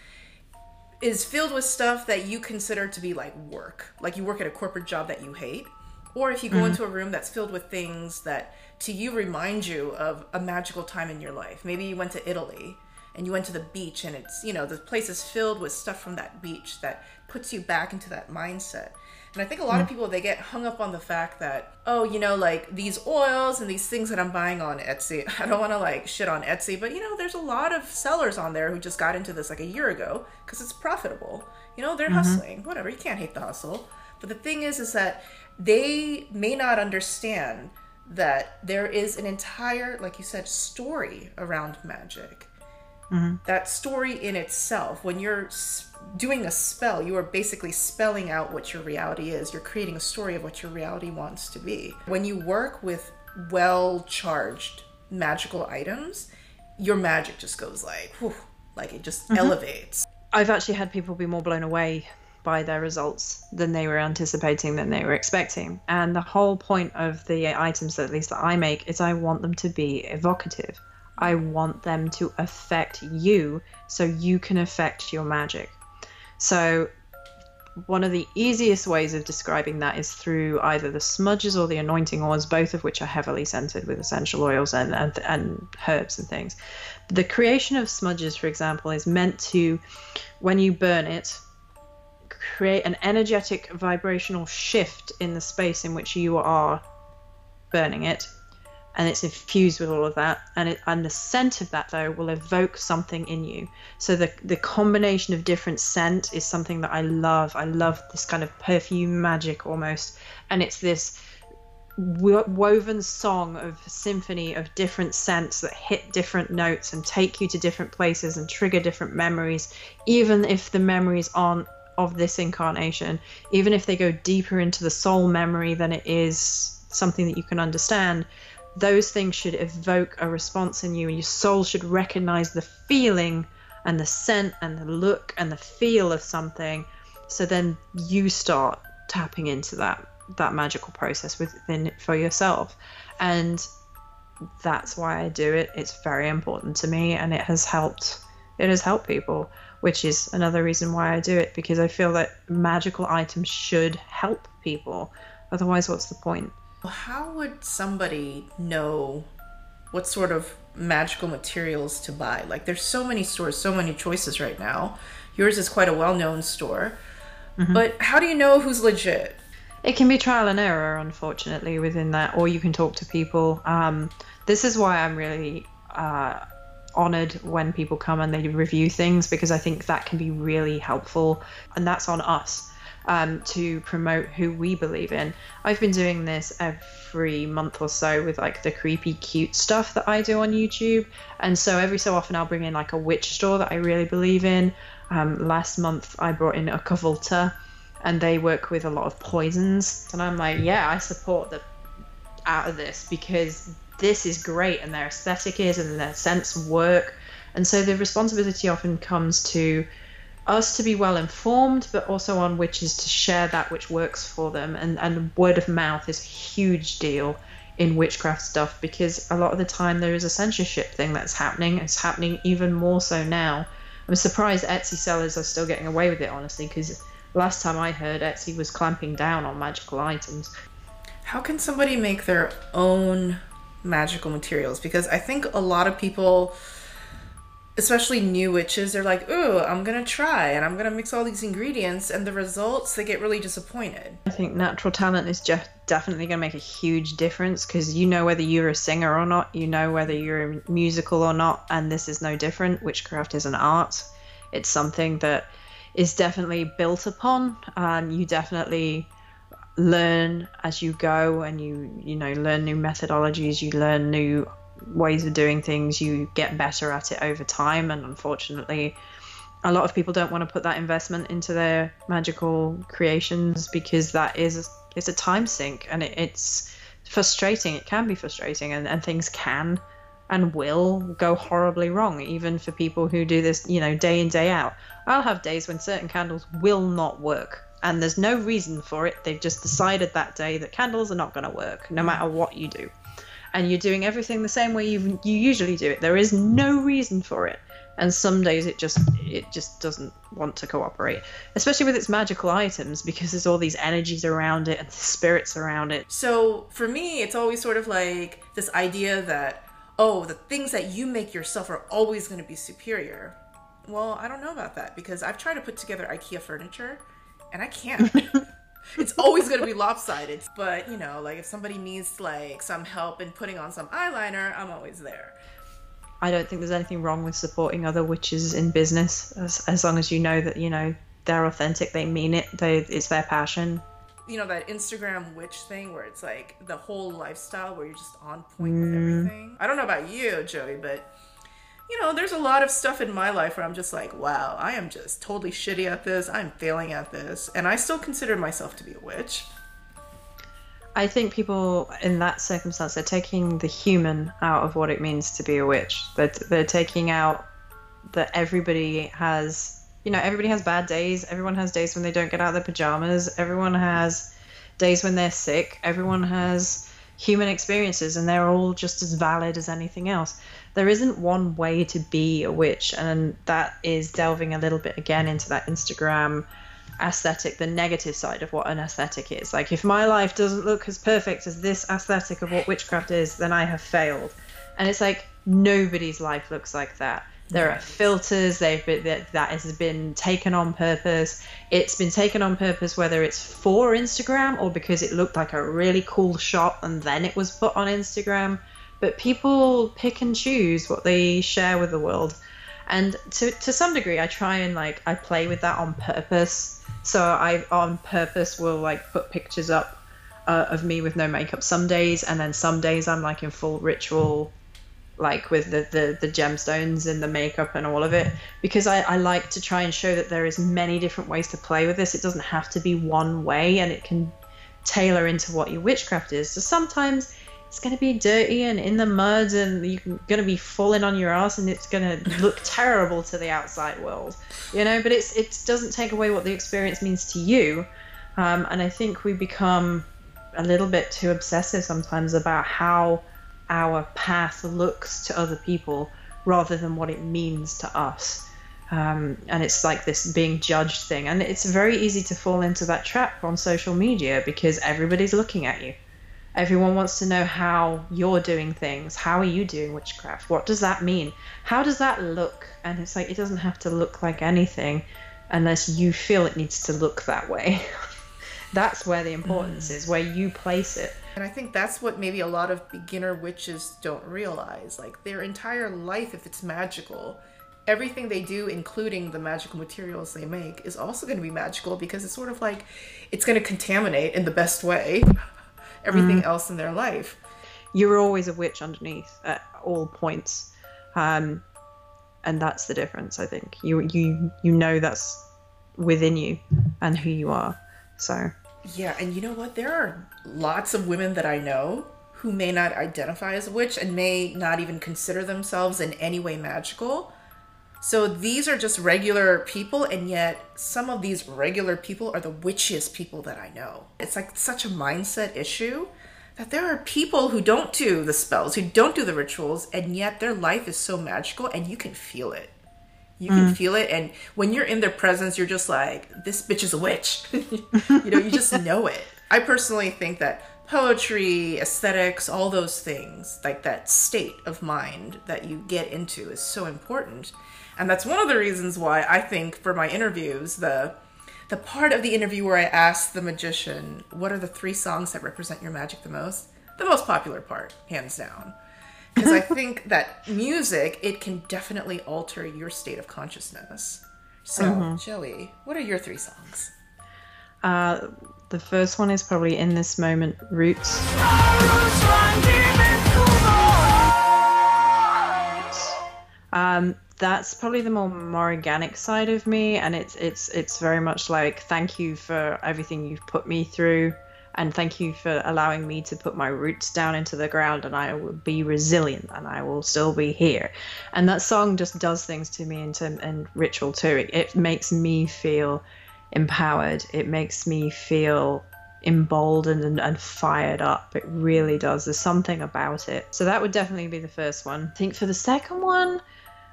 is filled with stuff that you consider to be like work. Like you work at a corporate job that you hate. Or if you go mm-hmm. into a room that's filled with things that to you remind you of a magical time in your life. Maybe you went to Italy and you went to the beach and it's, you know, the place is filled with stuff from that beach that puts you back into that mindset. And I think a lot mm. of people they get hung up on the fact that oh, you know, like these oils and these things that I'm buying on Etsy. I don't want to like shit on Etsy, but you know, there's a lot of sellers on there who just got into this like a year ago because it's profitable. You know, they're mm-hmm. hustling. Whatever, you can't hate the hustle. But the thing is is that they may not understand that there is an entire like you said story around magic. Mm-hmm. That story in itself when you're doing a spell, you are basically spelling out what your reality is. You're creating a story of what your reality wants to be. When you work with well charged magical items, your magic just goes like, whew, like it just mm-hmm. elevates. I've actually had people be more blown away by their results than they were anticipating, than they were expecting. And the whole point of the items, that at least that I make, is I want them to be evocative. I want them to affect you so you can affect your magic. So, one of the easiest ways of describing that is through either the smudges or the anointing oils, both of which are heavily scented with essential oils and, and, and herbs and things. The creation of smudges, for example, is meant to, when you burn it, create an energetic vibrational shift in the space in which you are burning it and it's infused with all of that and it and the scent of that though will evoke something in you. So the the combination of different scent is something that i love. I love this kind of perfume magic almost. And it's this woven song of symphony of different scents that hit different notes and take you to different places and trigger different memories. Even if the memories aren't of this incarnation even if they go deeper into the soul memory than it is something that you can understand those things should evoke a response in you and your soul should recognize the feeling and the scent and the look and the feel of something. So then you start tapping into that that magical process within it for yourself. And that's why I do it. It's very important to me and it has helped it has helped people which is another reason why I do it because I feel that magical items should help people. Otherwise what's the point how would somebody know what sort of magical materials to buy like there's so many stores so many choices right now yours is quite a well-known store mm-hmm. but how do you know who's legit it can be trial and error, unfortunately, within that, or you can talk to people. Um, this is why I'm really uh, honored when people come and they review things because I think that can be really helpful, and that's on us. Um, to promote who we believe in. I've been doing this every month or so with like the creepy, cute stuff that I do on YouTube. And so every so often I'll bring in like a witch store that I really believe in. Um, last month I brought in Occulta, and they work with a lot of poisons. And I'm like, yeah, I support the out of this because this is great and their aesthetic is and their sense work. And so the responsibility often comes to us to be well informed, but also on witches to share that which works for them. And, and word of mouth is a huge deal in witchcraft stuff because a lot of the time there is a censorship thing that's happening. It's happening even more so now. I'm surprised Etsy sellers are still getting away with it, honestly, because last time I heard, Etsy was clamping down on magical items. How can somebody make their own magical materials? Because I think a lot of people, especially new witches, they're like, ooh, I'm gonna try and I'm gonna mix all these ingredients, and the results, they get really disappointed. I think natural talent is just definitely gonna make a huge difference because you know whether you're a singer or not, you know whether you're musical or not, and this is no different. Witchcraft is an art, it's something that is definitely built upon. and you definitely learn as you go, and you you know learn new methodologies. You learn new ways of doing things. You get better at it over time, and unfortunately. A lot of people don't want to put that investment into their magical creations because that is it's a time sink and it, it's frustrating. It can be frustrating, and, and things can and will go horribly wrong, even for people who do this, you know, day in, day out. I'll have days when certain candles will not work, and there's no reason for it. They've just decided that day that candles are not going to work, no matter what you do. And you're doing everything the same way you you usually do it. There is no reason for it. And some days it just it just doesn't want to cooperate, especially with its magical items because there's all these energies around it and the spirits around it. So for me, it's always sort of like this idea that oh, the things that you make yourself are always going to be superior. Well, I don't know about that because I've tried to put together IKEA furniture and I can't. it's always going to be lopsided. But, you know, like if somebody needs like some help in putting on some eyeliner, I'm always there. I don't think there's anything wrong with supporting other witches in business as, as long as you know that, you know, they're authentic, they mean it, they, it's their passion you know that Instagram witch thing where it's like the whole lifestyle where you're just on point mm. with everything. I don't know about you, Joey, but you know, there's a lot of stuff in my life where I'm just like, wow, I am just totally shitty at this. I'm failing at this, and I still consider myself to be a witch. I think people in that circumstance, they're taking the human out of what it means to be a witch. They're, they're taking out that everybody has you know, everybody has bad days. Everyone has days when they don't get out of their pajamas. Everyone has days when they're sick. Everyone has human experiences, and they're all just as valid as anything else. There isn't one way to be a witch, and that is delving a little bit again into that Instagram aesthetic, the negative side of what an aesthetic is. Like, if my life doesn't look as perfect as this aesthetic of what witchcraft is, then I have failed. And it's like, nobody's life looks like that there are filters they've been that, that has been taken on purpose it's been taken on purpose whether it's for instagram or because it looked like a really cool shot and then it was put on instagram but people pick and choose what they share with the world and to, to some degree i try and like i play with that on purpose so i on purpose will like put pictures up uh, of me with no makeup some days, and then some days I'm like in full ritual, like with the, the, the gemstones and the makeup and all of it, because I, I like to try and show that there is many different ways to play with this. It doesn't have to be one way, and it can tailor into what your witchcraft is. So sometimes it's going to be dirty and in the mud and you're going to be falling on your ass and it's going to look terrible to the outside world you know? But it's it doesn't take away what the experience means to you. Um, and i think we become a little bit too obsessive sometimes about how our path looks to other people rather than what it means to us. Um, and it's like this being judged thing. And it's very easy to fall into that trap on social media because everybody's looking at you Everyone wants to know how you're doing things. How are you doing witchcraft? What does that mean? How does that look? And it's like, it doesn't have to look like anything unless you feel it needs to look that way. that's where the importance mm. is, where you place it. And I think that's what maybe a lot of beginner witches don't realize. Like their entire life, if it's magical, everything they do, including the magical materials they make, is also going to be magical because it's sort of like it's going to contaminate in the best way everything mm. else in their life. You're always a witch underneath at all points, um, and that's the difference. I think you you you know that's within you and who you are. So yeah, and you know what? There are lots of women that I know who may not identify as a witch and may not even consider themselves in any way magical. So these are just regular people, and yet some of these regular people are the witchiest people that I know. It's like such a mindset issue that there are people who don't do the spells, who don't do the rituals, and yet their life is so magical, and you can feel it. You can mm. feel it, and when you're in their presence, you're just like, this bitch is a witch. you know, you just know it. I personally think that poetry, aesthetics, all those things, like that state of mind that you get into is so important. And that's one of the reasons why I think for my interviews, the the part of the interview where I ask the magician, what are the three songs that represent your magic the most? The most popular part, hands down. Because I think that music, it can definitely alter your state of consciousness. So, mm-hmm. Joey, what are your three songs? Uh, the first one is probably In This Moment Roots. Um, that's probably the more, more organic side of me and it's it's it's very much like thank you for everything you've put me through and thank you for allowing me to put my roots down into the ground and I will be resilient and I will still be here. And that song just does things to me in term and ritual too. It, it makes me feel empowered. It makes me feel emboldened and, and, fired up. It really does. There's something about it. So that would definitely be the first one. I think for the second one,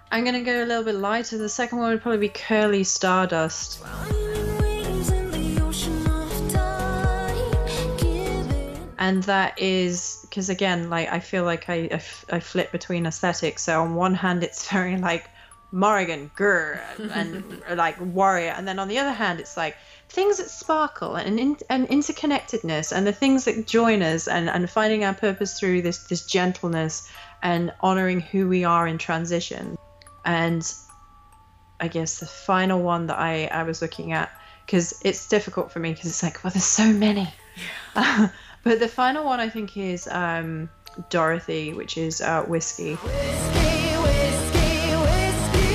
I'm gonna go a little bit lighter. The second one would probably be Kerli Stardust. And that is because again, like I feel like I, I, flip between aesthetics. So on one hand, it's very like Morrigan, grr, and, and like warrior, and then on the other hand, it's like things that sparkle and, in, and interconnectedness and the things that join us and, and finding our purpose through this this gentleness and honoring who we are in transition and I guess the final one that I, I was looking at, because it's difficult for me because it's like, well, there's so many. Yeah. but the final one I think is um, Dorothy, which is uh, whiskey. whiskey, whiskey, whiskey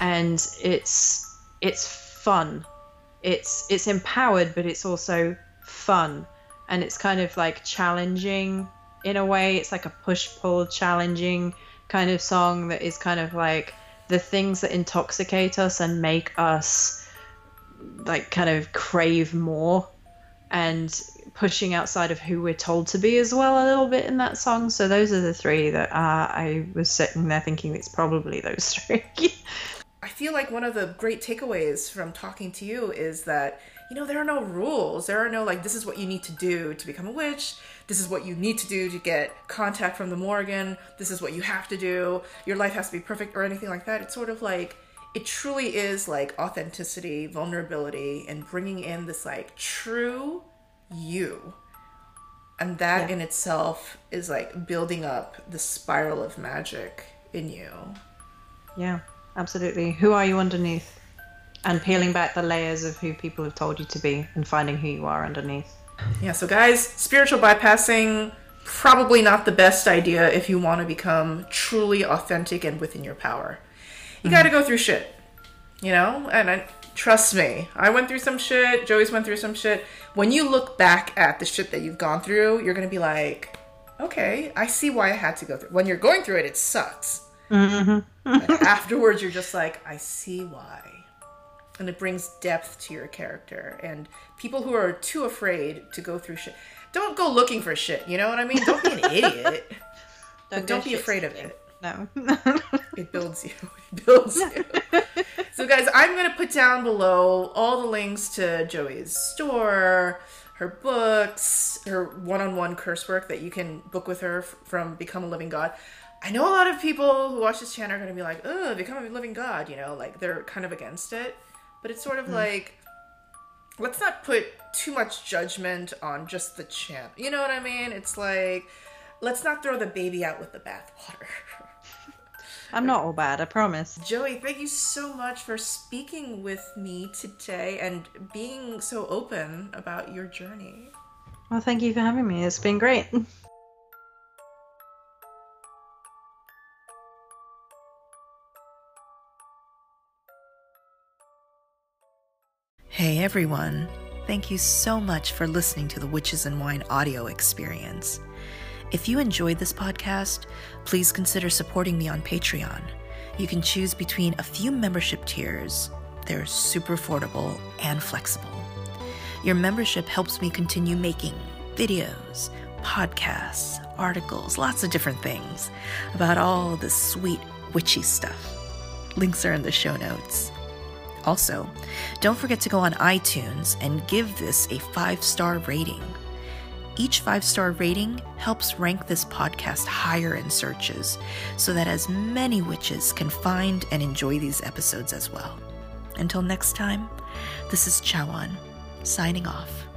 and it's it's fun. It's it's empowered, but it's also fun, and it's kind of like challenging in a way. It's like a push pull challenging kind of song that is kind of like the things that intoxicate us and make us like kind of crave more and pushing outside of who we're told to be as well a little bit in that song. So those are the three that uh, I was sitting there thinking it's probably those three. I feel like one of the great takeaways from talking to you is that you know there are no rules. There are no like this is what you need to do to become a witch this is what you need to do to get contact from the Morrigan. this is what you have to do, your life has to be perfect or anything like that. It's sort of like it truly is like authenticity, vulnerability, and bringing in this like true you. And that yeah. in itself is like building up the spiral of magic in you. Yeah, absolutely. Who are you underneath? And peeling back the layers of who people have told you to be and finding who you are underneath. Yeah, so guys, spiritual bypassing probably not the best idea if you want to become truly authentic and within your power. You got to mm-hmm. go through shit, you know? And I, trust me, I went through some shit, Joey's went through some shit. When you look back at the shit that you've gone through, you're going to be like, okay, I see why I had to go through. When you're going through it, it sucks. Mm-hmm. But afterwards, you're just like, I see why. And it brings depth to your character. And people who are too afraid to go through shit, don't go looking for shit. You know what I mean? Don't be an idiot. But don't be afraid of it. No. It builds you. It builds you. so, guys, I'm going to put down below all the links to Joey's store, her books, her one on one curse work that you can book with her from Become a Living God. I know a lot of people who watch this channel are going to be like, oh, Become a Living God, you know, like they're kind of against it. But it's sort of hmm. like, let's not put too much judgment on just the channel. You know what I mean? It's like, let's not throw the baby out with the bathwater. I'm not all bad, I promise. Joey, thank you so much for speaking with me today and being so open about your journey. Well, thank you for having me. It's been great. everyone, thank you so much for listening to the Witches and Wine audio experience. If you enjoyed this podcast, please consider supporting me on Patreon. You can choose between a few membership tiers, they're super affordable and flexible. Your membership helps me continue making videos, podcasts, articles, lots of different things about all the sweet witchy stuff. Links are in the show notes. Also, don't forget to go on iTunes and give this a five star rating. Each five star rating helps rank this podcast higher in searches so that as many witches can find and enjoy these episodes as well. Until next time, this is Chaweon, signing off.